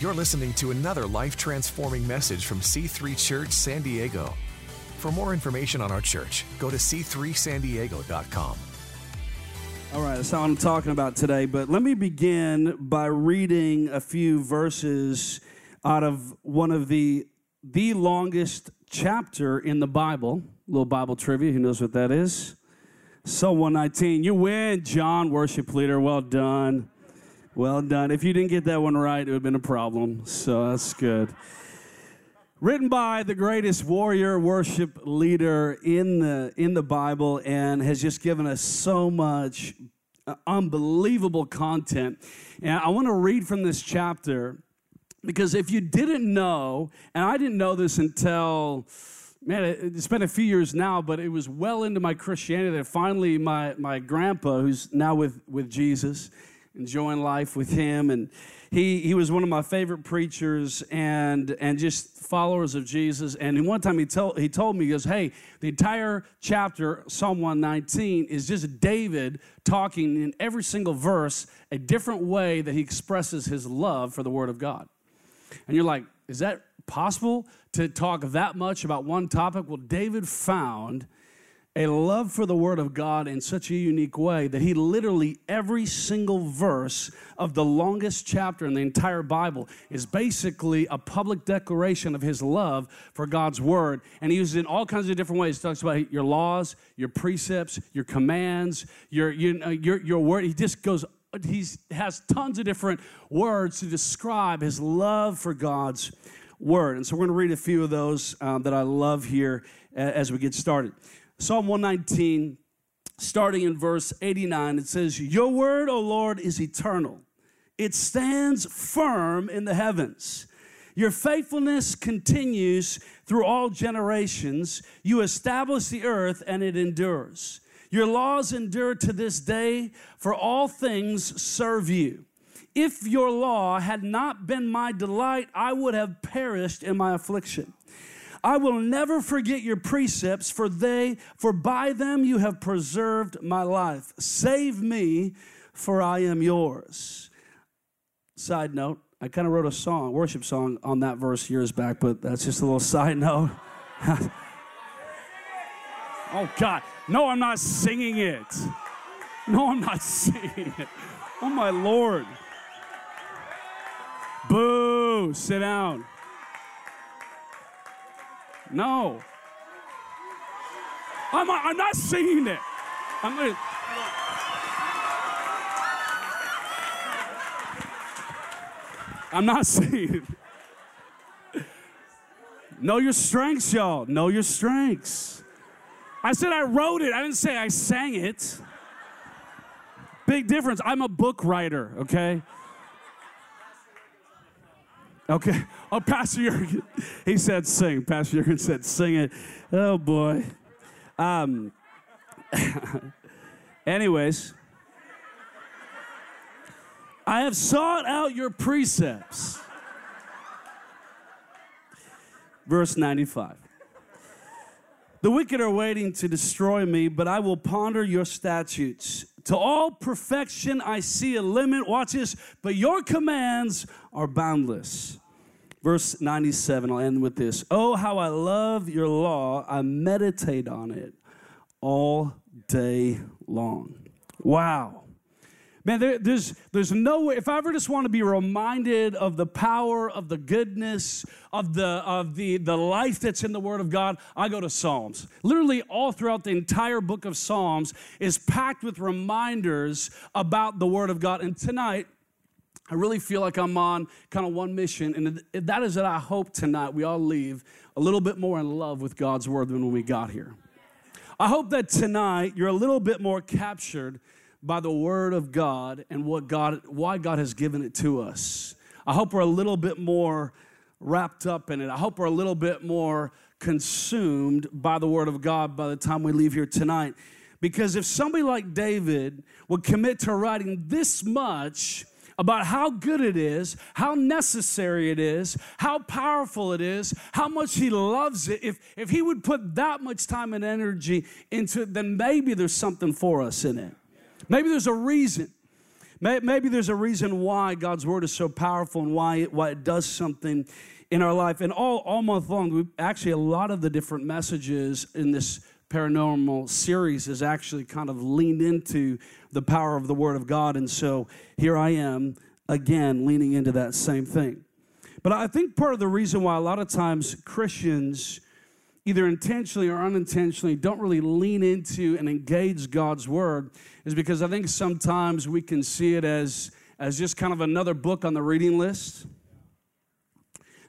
You're listening to another life transforming message from C3 Church San Diego. For more information on our church, go to c3sandiego.com. All right, that's how I'm talking about today. But let me begin by reading a few verses out of one of the the longest chapter in the Bible. A little Bible trivia. Who knows what that is? Psalm 119. You win, John, worship leader. Well done. Well done. If you didn't get that one right, it would have been a problem. So that's good. Written by the greatest warrior worship leader in the in the Bible and has just given us so much uh, unbelievable content. And I want to read from this chapter because if you didn't know, and I didn't know this until man, it's been a few years now, but it was well into my Christianity that finally my, my grandpa, who's now with, with Jesus, enjoying life with him. And he, he was one of my favorite preachers and, and just followers of Jesus. And one time he told, he told me, he goes, Hey, the entire chapter, Psalm 119, is just David talking in every single verse a different way that he expresses his love for the Word of God. And you're like, Is that possible to talk that much about one topic? Well, David found a love for the Word of God in such a unique way that he literally, every single verse of the longest chapter in the entire Bible is basically a public declaration of his love for God's Word. And he uses it in all kinds of different ways. He talks about your laws, your precepts, your commands, your, your, your, your word. He just goes, he has tons of different words to describe his love for God's Word. And so we're going to read a few of those um, that I love here as we get started. Psalm 119, starting in verse 89, it says, Your word, O Lord, is eternal. It stands firm in the heavens. Your faithfulness continues through all generations. You establish the earth and it endures. Your laws endure to this day, for all things serve you. If your law had not been my delight, I would have perished in my affliction. I will never forget your precepts, for they, for by them you have preserved my life. Save me, for I am yours. Side note, I kind of wrote a song, worship song on that verse years back, but that's just a little side note. oh God, no, I'm not singing it. No, I'm not singing it. Oh my Lord. Boo, sit down. No. I'm, I'm not singing it. I'm gonna, I'm not singing. It. Know your strengths, y'all. Know your strengths. I said I wrote it. I didn't say I sang it. Big difference. I'm a book writer, okay? Okay. Oh, Pastor Jurgen, he said sing. Pastor Jurgen said sing it. Oh, boy. Um, anyways, I have sought out your precepts. Verse 95. The wicked are waiting to destroy me, but I will ponder your statutes. To all perfection, I see a limit. Watch this. But your commands are boundless. Verse 97, I'll end with this. Oh, how I love your law. I meditate on it all day long. Wow. Man, there, there's, there's no way, if I ever just want to be reminded of the power, of the goodness, of, the, of the, the life that's in the Word of God, I go to Psalms. Literally, all throughout the entire book of Psalms is packed with reminders about the Word of God. And tonight, I really feel like I'm on kind of one mission, and that is that I hope tonight we all leave a little bit more in love with God's Word than when we got here. I hope that tonight you're a little bit more captured by the word of God and what God why God has given it to us. I hope we're a little bit more wrapped up in it. I hope we're a little bit more consumed by the word of God by the time we leave here tonight. Because if somebody like David would commit to writing this much about how good it is, how necessary it is, how powerful it is, how much he loves it, if, if he would put that much time and energy into it, then maybe there's something for us in it. Maybe there's a reason. Maybe there's a reason why God's word is so powerful and why it, why it does something in our life. And all, all month long, we actually, a lot of the different messages in this paranormal series is actually kind of leaned into the power of the Word of God. And so here I am again leaning into that same thing. But I think part of the reason why a lot of times Christians, either intentionally or unintentionally, don't really lean into and engage God's Word is because I think sometimes we can see it as, as just kind of another book on the reading list.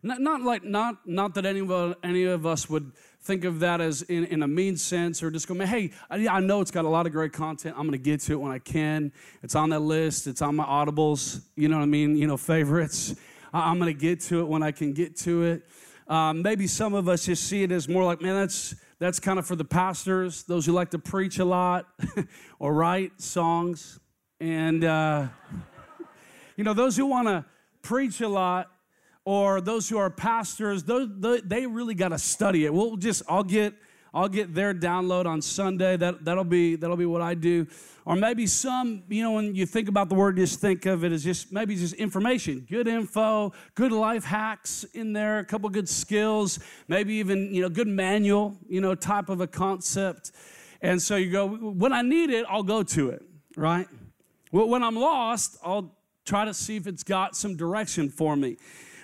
Not, not like not not that any of, any of us would think of that as in, in a mean sense or just go, hey, I, I know it's got a lot of great content. I'm going to get to it when I can. It's on that list. It's on my audibles. You know what I mean? You know, favorites. I'm going to get to it when I can get to it. Um, maybe some of us just see it as more like, man, that's that's kind of for the pastors, those who like to preach a lot or write songs, and uh, you know, those who want to preach a lot or those who are pastors, those, they really got to study it. We'll just, I'll get, I'll get their download on Sunday. That, that'll, be, that'll be what I do. Or maybe some, you know, when you think about the word, just think of it as just maybe just information, good info, good life hacks in there, a couple good skills, maybe even, you know, good manual, you know, type of a concept. And so you go, when I need it, I'll go to it, right? Well, when I'm lost, I'll try to see if it's got some direction for me.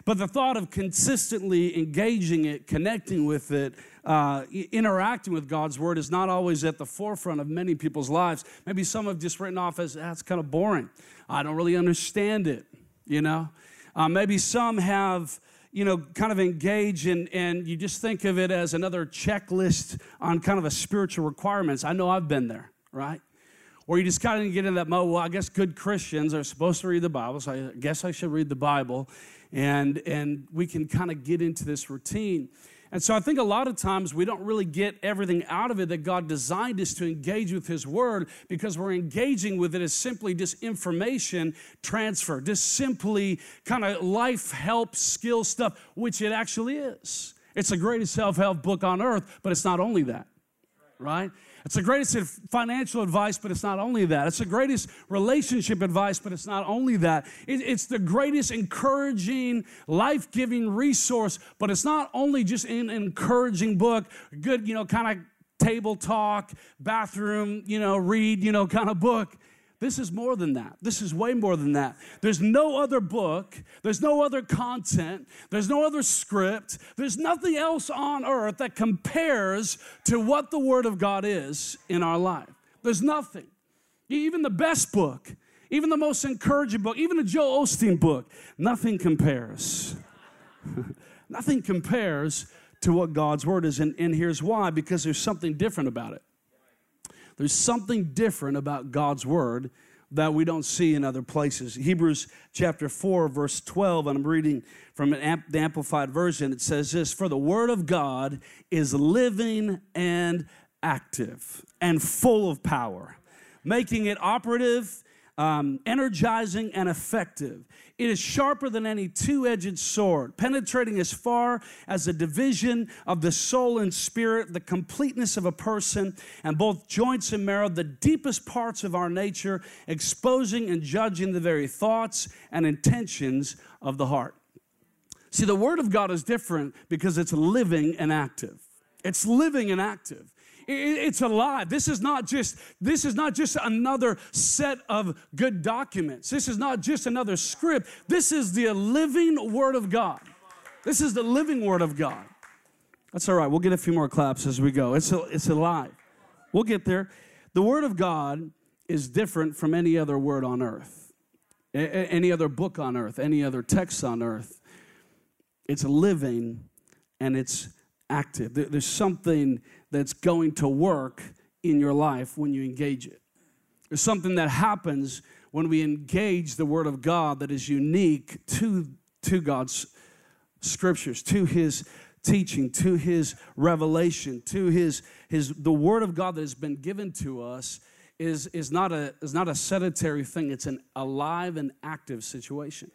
But the thought of consistently engaging it, connecting with it, uh, interacting with God's word is not always at the forefront of many people's lives. Maybe some have just written off as that's kind of boring. I don't really understand it, you know? Uh, maybe some have you know, kind of engage and, and you just think of it as another checklist on kind of a spiritual requirements. I know I've been there, right? Or you just kind of get in that mode, well, I guess good Christians are supposed to read the Bible, so I guess I should read the Bible and and we can kind of get into this routine and so i think a lot of times we don't really get everything out of it that god designed us to engage with his word because we're engaging with it as simply just information transfer just simply kind of life help skill stuff which it actually is. It's the greatest self-help book on earth but it's not only that right it's the greatest financial advice, but it's not only that. It's the greatest relationship advice, but it's not only that. it's the greatest encouraging, life giving resource, but it's not only just an encouraging book, good, you know, kind of table talk, bathroom, you know, read, you know, kind of book. This is more than that. This is way more than that. There's no other book, there's no other content, there's no other script, there's nothing else on earth that compares to what the Word of God is in our life. There's nothing. Even the best book, even the most encouraging book, even a Joel Osteen book, nothing compares. nothing compares to what God's Word is. And, and here's why because there's something different about it. There's something different about God's word that we don't see in other places. Hebrews chapter 4, verse 12, and I'm reading from an the Amplified Version. It says this For the word of God is living and active and full of power, making it operative um, energizing and effective. It is sharper than any two edged sword, penetrating as far as the division of the soul and spirit, the completeness of a person, and both joints and marrow, the deepest parts of our nature, exposing and judging the very thoughts and intentions of the heart. See, the Word of God is different because it's living and active. It's living and active it's alive. This is not just this is not just another set of good documents. This is not just another script. This is the living word of God. This is the living word of God. That's all right. We'll get a few more claps as we go. It's it's alive. We'll get there. The word of God is different from any other word on earth. Any other book on earth, any other text on earth. It's living and it's active. There's something that's going to work in your life when you engage it. There's something that happens when we engage the Word of God that is unique to, to God's scriptures, to His teaching, to His revelation, to His, his the Word of God that has been given to us is, is, not, a, is not a sedentary thing, it's an alive and active situation.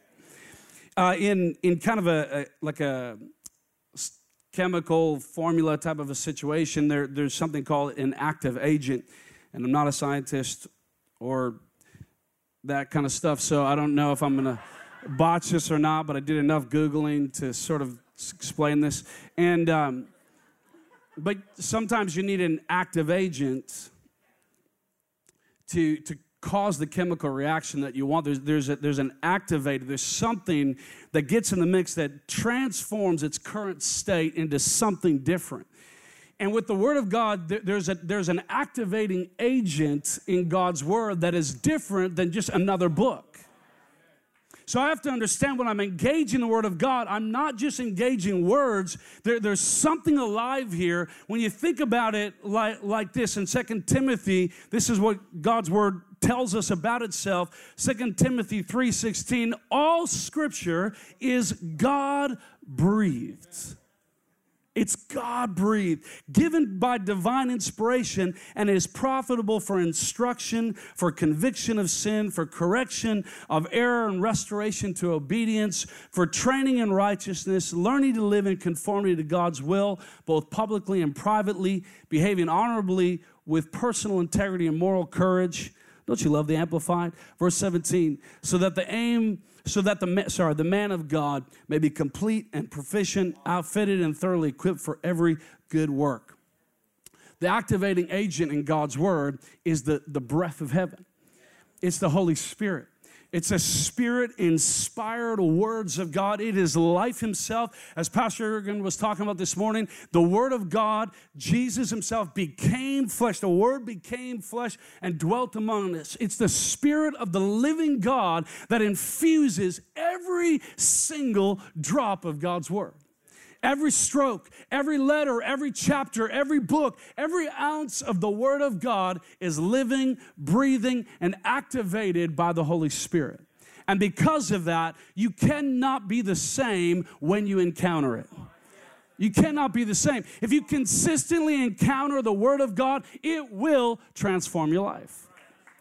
Uh, in, in kind of a, a like a chemical formula type of a situation, there, there's something called an active agent. And I'm not a scientist or that kind of stuff. So I don't know if I'm going to botch this or not, but I did enough Googling to sort of explain this. And, um, but sometimes you need an active agent to, to cause the chemical reaction that you want. There's, there's, a, there's an activator, there's something that gets in the mix that transforms its current state into something different. And with the Word of God, there's, a, there's an activating agent in God's Word that is different than just another book. So I have to understand when I'm engaging the Word of God, I'm not just engaging words. There, there's something alive here. When you think about it like, like this in Second Timothy, this is what God's Word tells us about itself. Second Timothy 3:16, all scripture is God breathed. It's God breathed, given by divine inspiration, and is profitable for instruction, for conviction of sin, for correction of error and restoration to obedience, for training in righteousness, learning to live in conformity to God's will, both publicly and privately, behaving honorably with personal integrity and moral courage. Don't you love the Amplified? Verse 17, so that the aim so that the sorry the man of God may be complete and proficient, outfitted and thoroughly equipped for every good work. The activating agent in God's word is the, the breath of heaven. It's the Holy Spirit. It's a spirit inspired words of God. It is life himself. As Pastor Jurgen was talking about this morning, the word of God, Jesus himself became flesh. The word became flesh and dwelt among us. It's the spirit of the living God that infuses every single drop of God's word. Every stroke, every letter, every chapter, every book, every ounce of the Word of God is living, breathing, and activated by the Holy Spirit. And because of that, you cannot be the same when you encounter it. You cannot be the same. If you consistently encounter the Word of God, it will transform your life.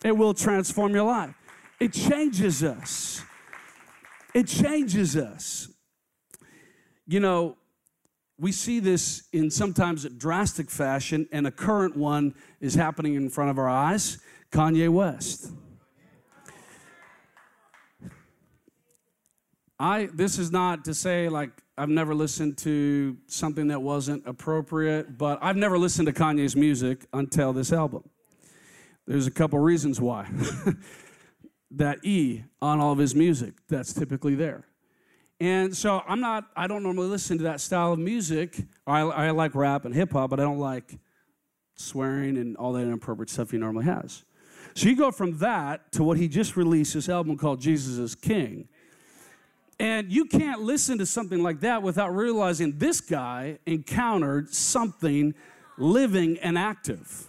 It will transform your life. It changes us. It changes us. You know, we see this in sometimes drastic fashion, and a current one is happening in front of our eyes Kanye West. I this is not to say like I've never listened to something that wasn't appropriate, but I've never listened to Kanye's music until this album. There's a couple reasons why. that E on all of his music, that's typically there. And so I'm not, I don't normally listen to that style of music. I, I like rap and hip hop, but I don't like swearing and all that inappropriate stuff he normally has. So you go from that to what he just released, this album called Jesus is King. And you can't listen to something like that without realizing this guy encountered something living and active.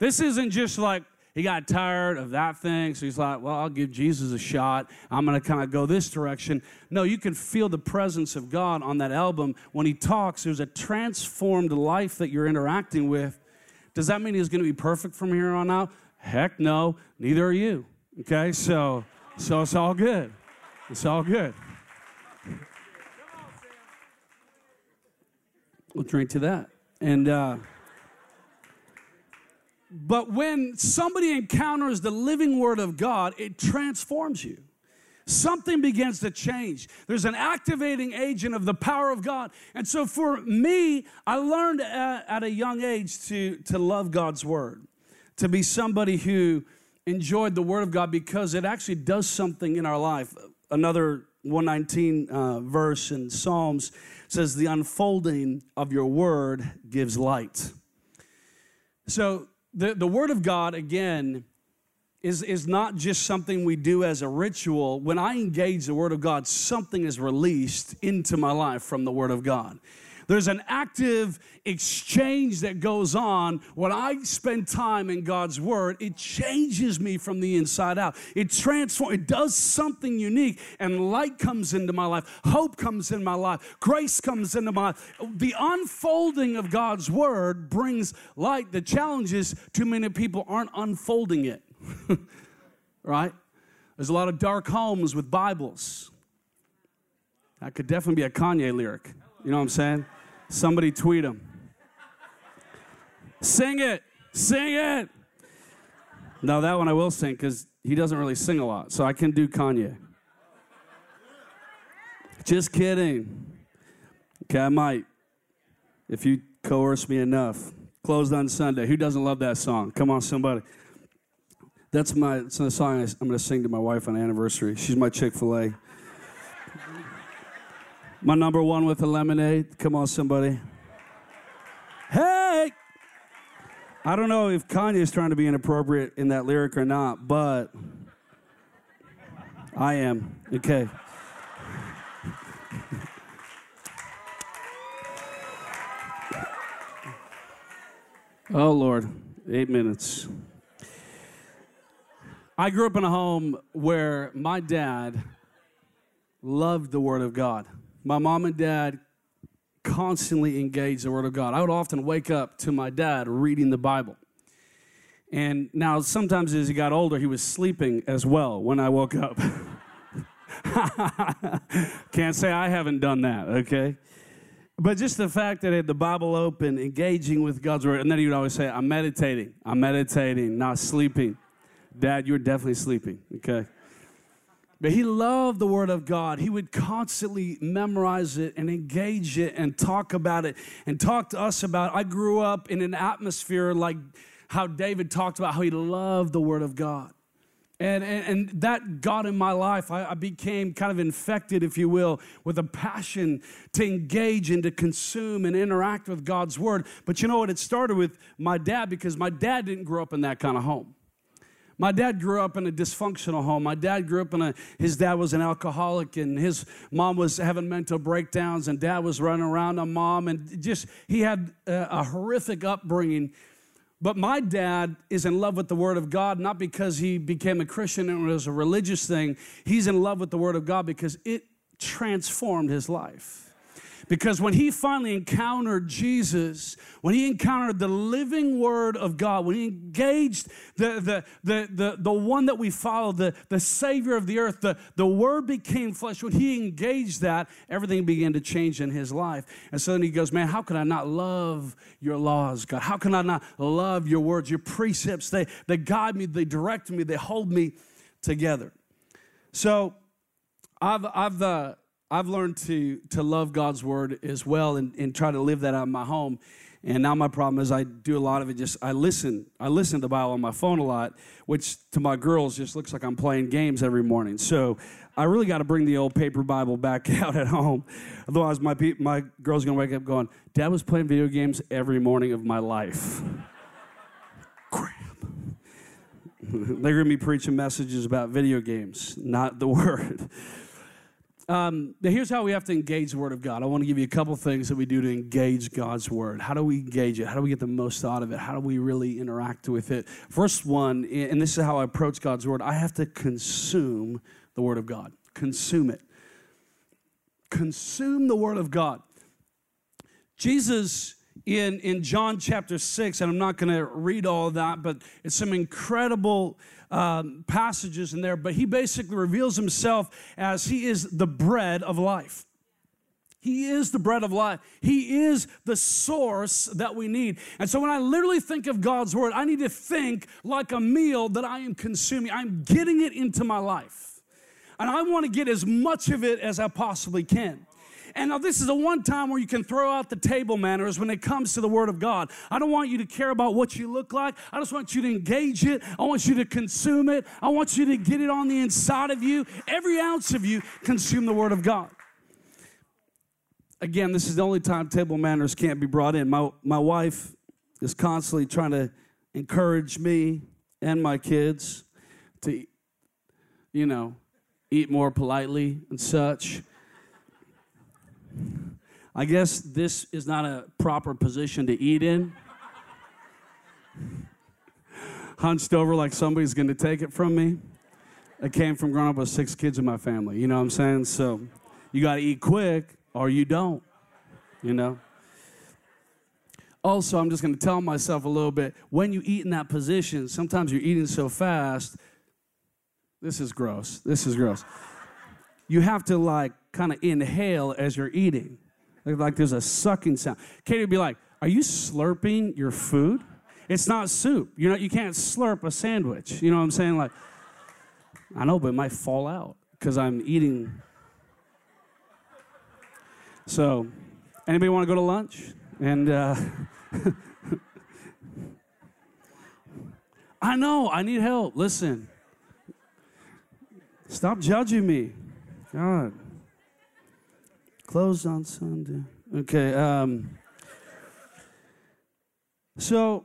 This isn't just like he got tired of that thing, so he's like, well, I'll give Jesus a shot. I'm going to kind of go this direction. No, you can feel the presence of God on that album. When he talks, there's a transformed life that you're interacting with. Does that mean he's going to be perfect from here on out? Heck no, neither are you. Okay, so so it's all good. It's all good. We'll drink to that. And uh but when somebody encounters the living word of God, it transforms you. Something begins to change. There's an activating agent of the power of God. And so for me, I learned at, a young age to, to love God's word, to be somebody who enjoyed the word of God because it actually does something in our life. Another 119 uh, verse in Psalms says, The unfolding of your word gives light. So the, the Word of God, again, is, is not just something we do as a ritual. When I engage the Word of God, something is released into my life from the Word of God. There's an active exchange that goes on when I spend time in God's Word. It changes me from the inside out. It transforms, it does something unique, and light comes into my life, hope comes in my life, grace comes into my life. The unfolding of God's Word brings light. The challenge is too many people aren't unfolding it, right? There's a lot of dark homes with Bibles. That could definitely be a Kanye lyric. You know what I'm saying? Somebody tweet him. Sing it. Sing it. No, that one I will sing because he doesn't really sing a lot, so I can do Kanye. Just kidding. Okay, I might. If you coerce me enough. Closed on Sunday. Who doesn't love that song? Come on, somebody. That's my it's a song I'm going to sing to my wife on anniversary. She's my Chick fil A. my number one with the lemonade. Come on, somebody. Hey! I don't know if Kanye is trying to be inappropriate in that lyric or not, but I am. Okay. Oh, Lord. Eight minutes. I grew up in a home where my dad loved the Word of God. My mom and dad constantly engaged the Word of God. I would often wake up to my dad reading the Bible. And now, sometimes as he got older, he was sleeping as well when I woke up. Can't say I haven't done that, okay? But just the fact that he had the Bible open, engaging with God's word, and then he would always say, I'm meditating, I'm meditating, not sleeping. Dad, you're definitely sleeping, okay? But he loved the Word of God. He would constantly memorize it and engage it and talk about it and talk to us about it. I grew up in an atmosphere like how David talked about how he loved the Word of God. And, and, and, that got in my life. I, I, became kind of infected, if you will, with a passion to engage and to consume and interact with God's Word. But you know what? It started with my dad because my dad didn't grow up in that kind of home. My dad grew up in a dysfunctional home. My dad grew up in a, his dad was an alcoholic and his mom was having mental breakdowns and dad was running around on mom and just, he had a, a horrific upbringing but my dad is in love with the Word of God, not because he became a Christian and it was a religious thing. He's in love with the Word of God because it transformed his life. Because when he finally encountered Jesus, when he encountered the living word of God, when he engaged the, the, the, the, the one that we follow, the, the Savior of the earth, the, the word became flesh, when he engaged that, everything began to change in his life. And so then he goes, Man, how can I not love your laws, God? How can I not love your words, your precepts? They, they guide me, they direct me, they hold me together. So I've, I've, uh, I've learned to, to love God's word as well and, and try to live that out in my home. And now my problem is I do a lot of it just I listen. I listen to the Bible on my phone a lot, which to my girls just looks like I'm playing games every morning. So I really got to bring the old paper Bible back out at home. Otherwise, my my girl's gonna wake up going, "Dad was playing video games every morning of my life." Crap. They're gonna be preaching messages about video games, not the word. Um, here's how we have to engage the Word of God. I want to give you a couple things that we do to engage God's Word. How do we engage it? How do we get the most out of it? How do we really interact with it? First one, and this is how I approach God's Word, I have to consume the Word of God. Consume it. Consume the Word of God. Jesus in, in John chapter 6, and I'm not going to read all of that, but it's some incredible um, passages in there. But he basically reveals himself as he is the bread of life. He is the bread of life. He is the source that we need. And so when I literally think of God's word, I need to think like a meal that I am consuming. I'm getting it into my life. And I want to get as much of it as I possibly can. And now, this is the one time where you can throw out the table manners when it comes to the Word of God. I don't want you to care about what you look like. I just want you to engage it. I want you to consume it. I want you to get it on the inside of you. Every ounce of you, consume the Word of God. Again, this is the only time table manners can't be brought in. My, my wife is constantly trying to encourage me and my kids to, you know, eat more politely and such. I guess this is not a proper position to eat in. Hunched over like somebody's going to take it from me. I came from growing up with six kids in my family. You know what I'm saying? So you got to eat quick or you don't. You know? Also, I'm just going to tell myself a little bit when you eat in that position, sometimes you're eating so fast. This is gross. This is gross. You have to like kind of inhale as you're eating. Like there's a sucking sound. Katie would be like, Are you slurping your food? It's not soup. You know, you can't slurp a sandwich. You know what I'm saying? Like, I know, but it might fall out because I'm eating. So, anybody want to go to lunch? And uh, I know I need help. Listen, stop judging me. God, closed on Sunday. Okay. Um, so,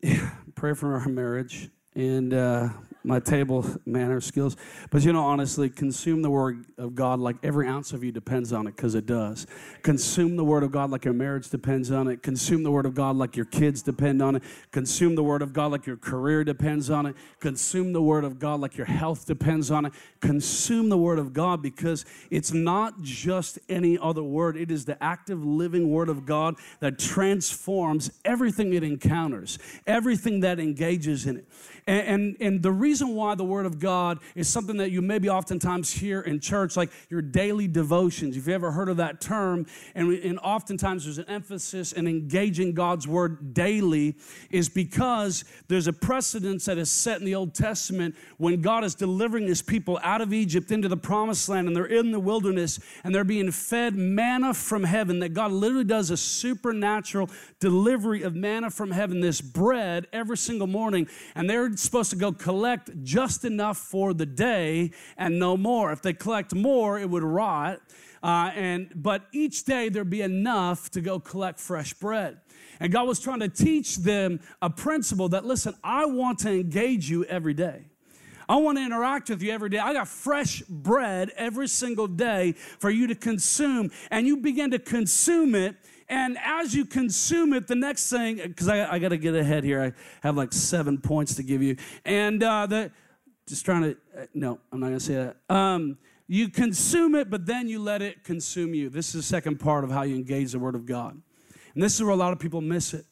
yeah, pray for our marriage and. Uh, my table manner skills. But you know, honestly, consume the Word of God like every ounce of you depends on it, because it does. Consume the Word of God like your marriage depends on it. Consume the Word of God like your kids depend on it. Consume the Word of God like your career depends on it. Consume the Word of God like your health depends on it. Consume the Word of God because it's not just any other word, it is the active, living Word of God that transforms everything it encounters, everything that engages in it. And, and, and, the reason why the Word of God is something that you maybe oftentimes hear in church, like your daily devotions, if you ever heard of that term, and, and oftentimes there's an emphasis in engaging God's Word daily, is because there's a precedence that is set in the Old Testament when God is delivering His people out of Egypt into the promised land, and they're in the wilderness, and they're being fed manna from heaven, that God literally does a supernatural delivery of manna from heaven, this bread every single morning, and they're supposed to go collect just enough for the day and no more. If they collect more, it would rot. Uh, and but each day there'd be enough to go collect fresh bread. And God was trying to teach them a principle that listen, I want to engage you every day. I want to interact with you every day. I got fresh bread every single day for you to consume. And you begin to consume it and as you consume it, the next thing, because I, I got to get ahead here, I have like seven points to give you. And uh, the, just trying to, uh, no, I'm not going to say that. Um, you consume it, but then you let it consume you. This is the second part of how you engage the Word of God. And this is where a lot of people miss it.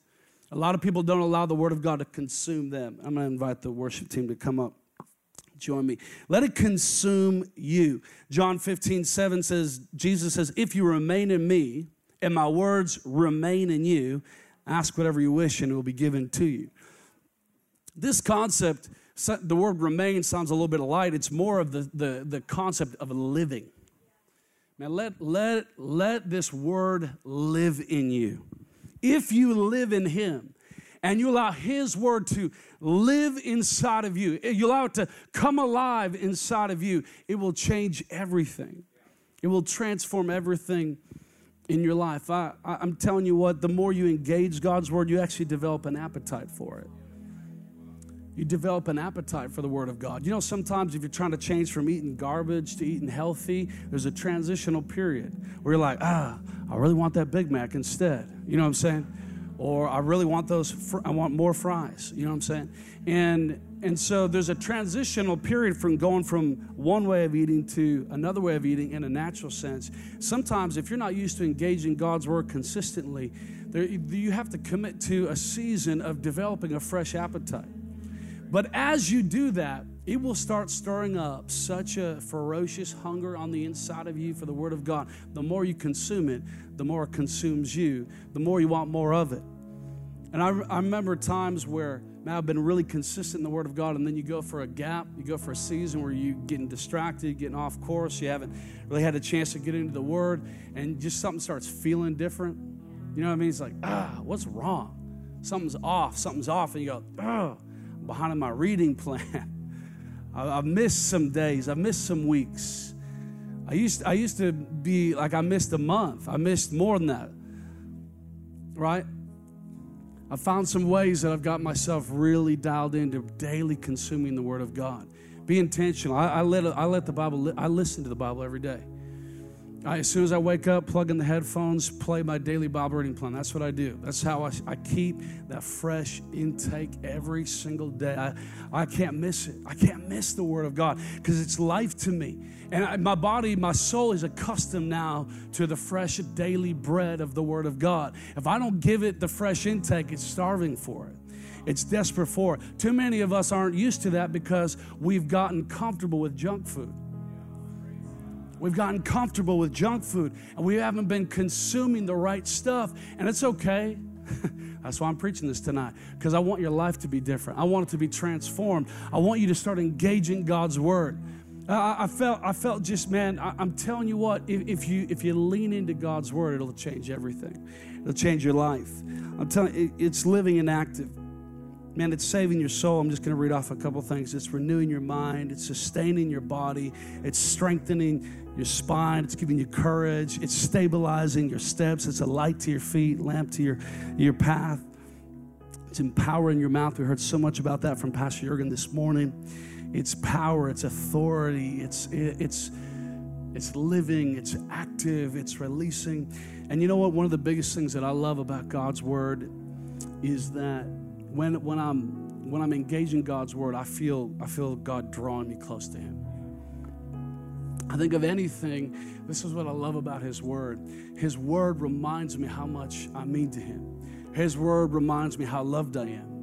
A lot of people don't allow the Word of God to consume them. I'm going to invite the worship team to come up. Join me. Let it consume you. John 15, 7 says, Jesus says, If you remain in me, and my words remain in you, ask whatever you wish and it will be given to you. This concept, the word remain sounds a little bit light. It's more of the, the, the concept of living. Man, let, let, let this word live in you. If you live in Him and you allow His word to live inside of you, you allow it to come alive inside of you, it will change everything. It will transform everything in your life. I, I'm telling you what, the more you engage God's word, you actually develop an appetite for it. You develop an appetite for the Word of God. You know, sometimes if you're trying to change from eating garbage to eating healthy, there's a transitional period where you're like, ah, I really want that Big Mac instead. You know what I'm saying? Or I really want those, fr- I want more fries. You know what I'm saying? And and so there's a transitional period from going from one way of eating to another way of eating in a natural sense. Sometimes, if you're not used to engaging God's word consistently, there, you have to commit to a season of developing a fresh appetite. But as you do that, it will start stirring up such a ferocious hunger on the inside of you for the Word of God. The more you consume it, the more it consumes you, the more you want more of it. And I, I remember times where man, I've been really consistent in the Word of God, and then you go for a gap, you go for a season where you're getting distracted, getting off course, you haven't really had a chance to get into the Word, and just something starts feeling different. You know what I mean? It's like, ah, what's wrong? Something's off, something's off, and you go, oh, I'm behind in my reading plan. I've missed some days, I've missed some weeks. I used, I used to be like I missed a month. I missed more than that. Right? I've found some ways that I've got myself really dialed into daily consuming the Word of God. Be intentional. I, I let, I let the Bible, I listen to the Bible every day. I, as soon as I wake up, plug in the headphones, play my daily Bible reading plan. That's what I do. That's how I, I keep that fresh intake every single day. I, I can't miss it. I can't miss the Word of God because it's life to me. And I, my body, my soul is accustomed now to the fresh daily bread of the Word of God. If I don't give it the fresh intake, it's starving for it. It's desperate for it. Too many of us aren't used to that because we've gotten comfortable with junk food. We've gotten comfortable with junk food and we haven't been consuming the right stuff. And it's okay. That's why I'm preaching this tonight because I want your life to be different. I want it to be transformed. I want you to start engaging God's word. Uh, I felt, I felt just, man. I, am telling you what. If, if, you if you lean into God's word, it'll change everything. It'll change your life. I'm telling you, it's living and active. Man, it's saving your soul. I'm just going to read off a couple things. It's renewing your mind. It's sustaining your body. It's strengthening your spine. It's giving you courage. It's stabilizing your steps. It's a light to your feet, lamp to your, your path. It's empowering your mouth. We heard so much about that from Pastor Jurgen this morning. It's power. It's authority. It's it's it's living. It's active. It's releasing. And you know what? One of the biggest things that I love about God's word is that when when I'm when I'm engaging God's word, I feel I feel God drawing me close to Him. I think of anything, this is what I love about His Word. His Word reminds me how much I mean to Him. His Word reminds me how loved I am.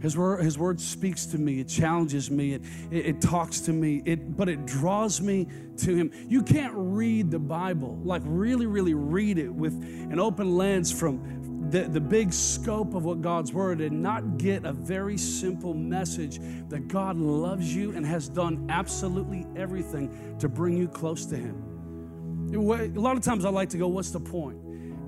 His word, his word speaks to me. It challenges me. It, it, it, talks to me. It, but it draws me to Him. You can't read the Bible, like really, really read it with an open lens from the, the big scope of what God's word and not get a very simple message that God loves you and has done absolutely everything to bring you close to Him. A lot of times I like to go, What's the point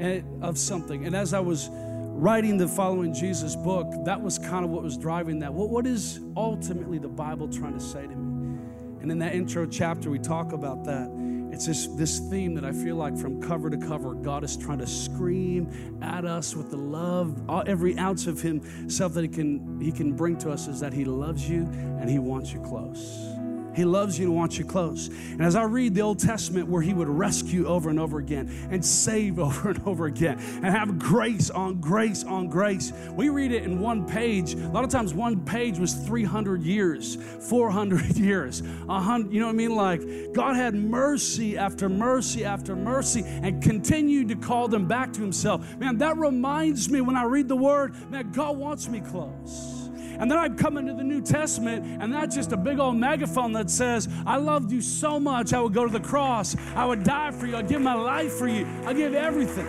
eh, of something? And as I was writing the Following Jesus book, that was kind of what was driving that. What, what is ultimately the Bible trying to say to me? And in that intro chapter, we talk about that. It's this, this theme that I feel like from cover to cover, God is trying to scream at us with the love, uh, every ounce of Himself that He can, he can bring to us is that He loves you and He wants you close. He loves you and wants you close. And as I read the Old Testament, where He would rescue over and over again and save over and over again and have grace on grace on grace, we read it in one page. A lot of times, one page was 300 years, 400 years, 100, you know what I mean? Like, God had mercy after mercy after mercy and continued to call them back to Himself. Man, that reminds me when I read the Word, man, God wants me close. And then I'd come into the New Testament, and that's just a big old megaphone that says, I loved you so much, I would go to the cross. I would die for you. I'd give my life for you. I'd give everything.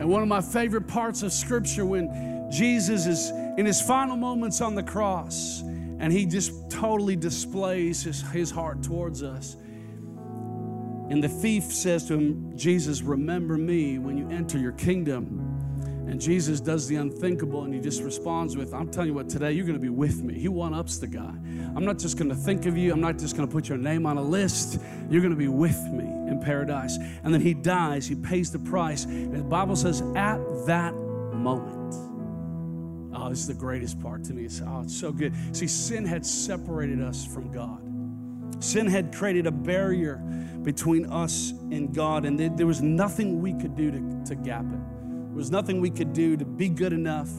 And one of my favorite parts of Scripture when Jesus is in his final moments on the cross, and he just totally displays his, his heart towards us. And the thief says to him, Jesus, remember me when you enter your kingdom. And Jesus does the unthinkable and he just responds with, I'm telling you what, today you're going to be with me. He one ups the guy. I'm not just going to think of you, I'm not just going to put your name on a list. You're going to be with me in paradise. And then he dies, he pays the price. And the Bible says, at that moment, Oh, this is the greatest part to me. It's, oh, it's so good. See, sin had separated us from God. Sin had created a barrier between us and God, and there was nothing we could do to, to gap it. There was nothing we could do to be good enough.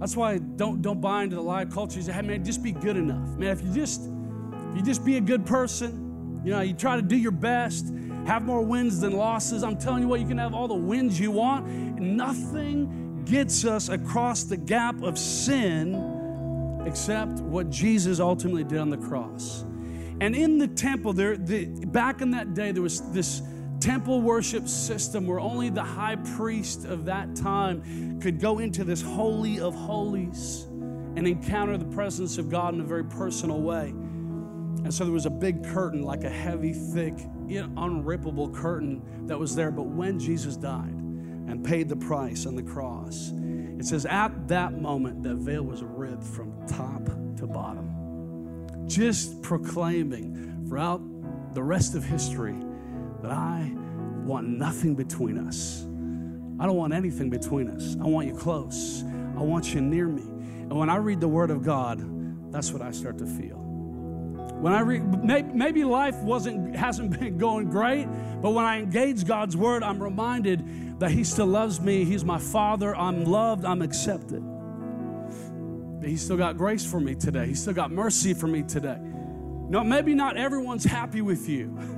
That's why don't don't buy into the lie of culture. You say, hey man, just be good enough. Man, if you just if you just be a good person, you know, you try to do your best, have more wins than losses. I'm telling you what, you can have all the wins you want. Nothing gets us across the gap of sin except what Jesus ultimately did on the cross. And in the temple, there, the, back in that day, there was this temple worship system where only the high priest of that time could go into this holy of holies and encounter the presence of God in a very personal way. And so there was a big curtain, like a heavy, thick, unrippable curtain that was there. But when Jesus died and paid the price on the cross, it says, at that moment, that veil was ripped from top to bottom, just proclaiming throughout the rest of history but I want nothing between us. I don't want anything between us. I want you close. I want you near me. And when I read the Word of God, that's what I start to feel. When I read, maybe life wasn't hasn't been going great, but when I engage God's Word, I'm reminded that He still loves me. He's my Father. I'm loved. I'm accepted. He's still got grace for me today. He's still got mercy for me today. No, maybe not everyone's happy with you.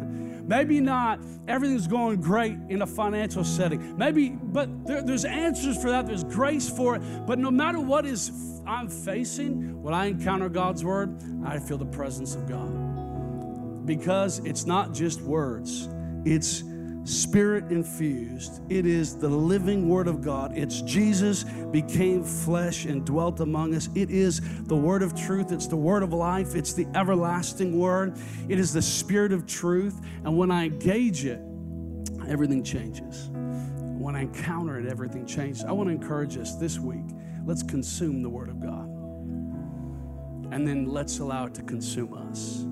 Maybe not everything's going great in a financial setting. Maybe, but there, there's answers for that. There's grace for it. But no matter what is I'm facing, when I encounter God's word, I feel the presence of God. Because it's not just words, it's spirit infused. It is the living word of God. It's Jesus became flesh and dwelt among us. It is the word of truth. It's the word of life. It's the everlasting word. It is the spirit of truth. And when I engage it, everything changes. When I encounter it, everything changes. I want to encourage us this week. Let's consume the word of God. And then let's allow it to consume us.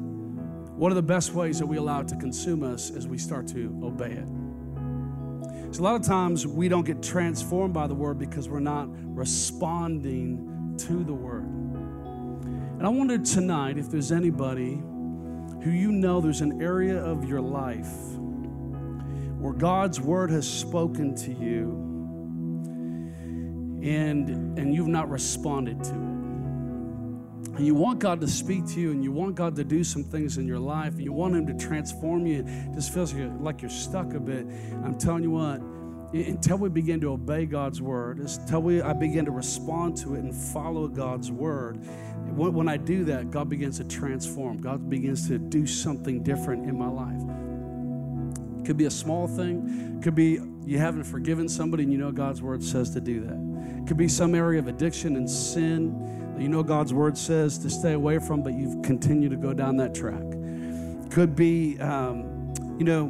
One of the best ways that we allow it to consume us is we start to obey it. So, a lot of times we don't get transformed by the word because we're not responding to the word. And I wonder tonight if there's anybody who you know there's an area of your life where God's word has spoken to you and, and you've not responded to it and you want God to speak to you and you want God to do some things in your life and you want Him to transform you, it just feels like you're stuck a bit. I'm telling you what, until we begin to obey God's word, until we, I begin to respond to it and follow God's word, when I do that, God begins to transform. God begins to do something different in my life. Could be a small thing, could be you haven't forgiven somebody and you know God's word says to do that. Could be some area of addiction and sin you know God's word says to stay away from, but you've continued to go down that track. Could be, um, you know,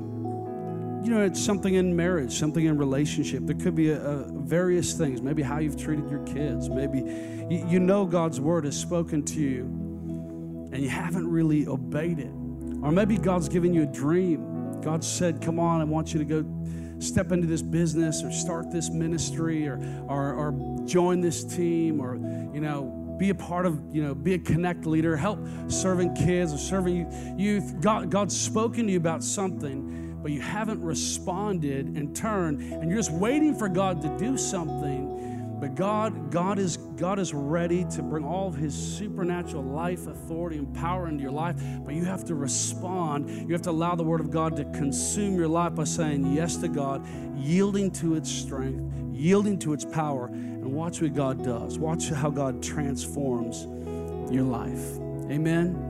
you know, it's something in marriage, something in relationship. There could be a, a various things. Maybe how you've treated your kids. Maybe you, you know God's word has spoken to you, and you haven't really obeyed it. Or maybe God's given you a dream. God said, "Come on, I want you to go." step into this business or start this ministry or, or, or join this team or you know be a part of, you know, be a connect leader, help serving kids or serving youth. God, God's spoken to you about something, but you haven't responded and turned, and you're just waiting for God to do something. But God, God is God is ready to bring all of His supernatural life, authority, and power into your life. But you have to respond. You have to allow the Word of God to consume your life by saying yes to God, yielding to its strength, yielding to its power, and watch what God does. Watch how God transforms your life. Amen.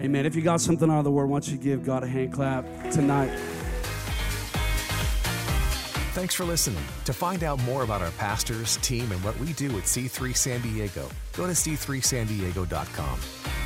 Amen. If you got something out of the word, why don't you give God a hand clap tonight? Thanks for listening. To find out more about our pastors, team, and what we do at C3 San Diego, go to c3sandiego.com.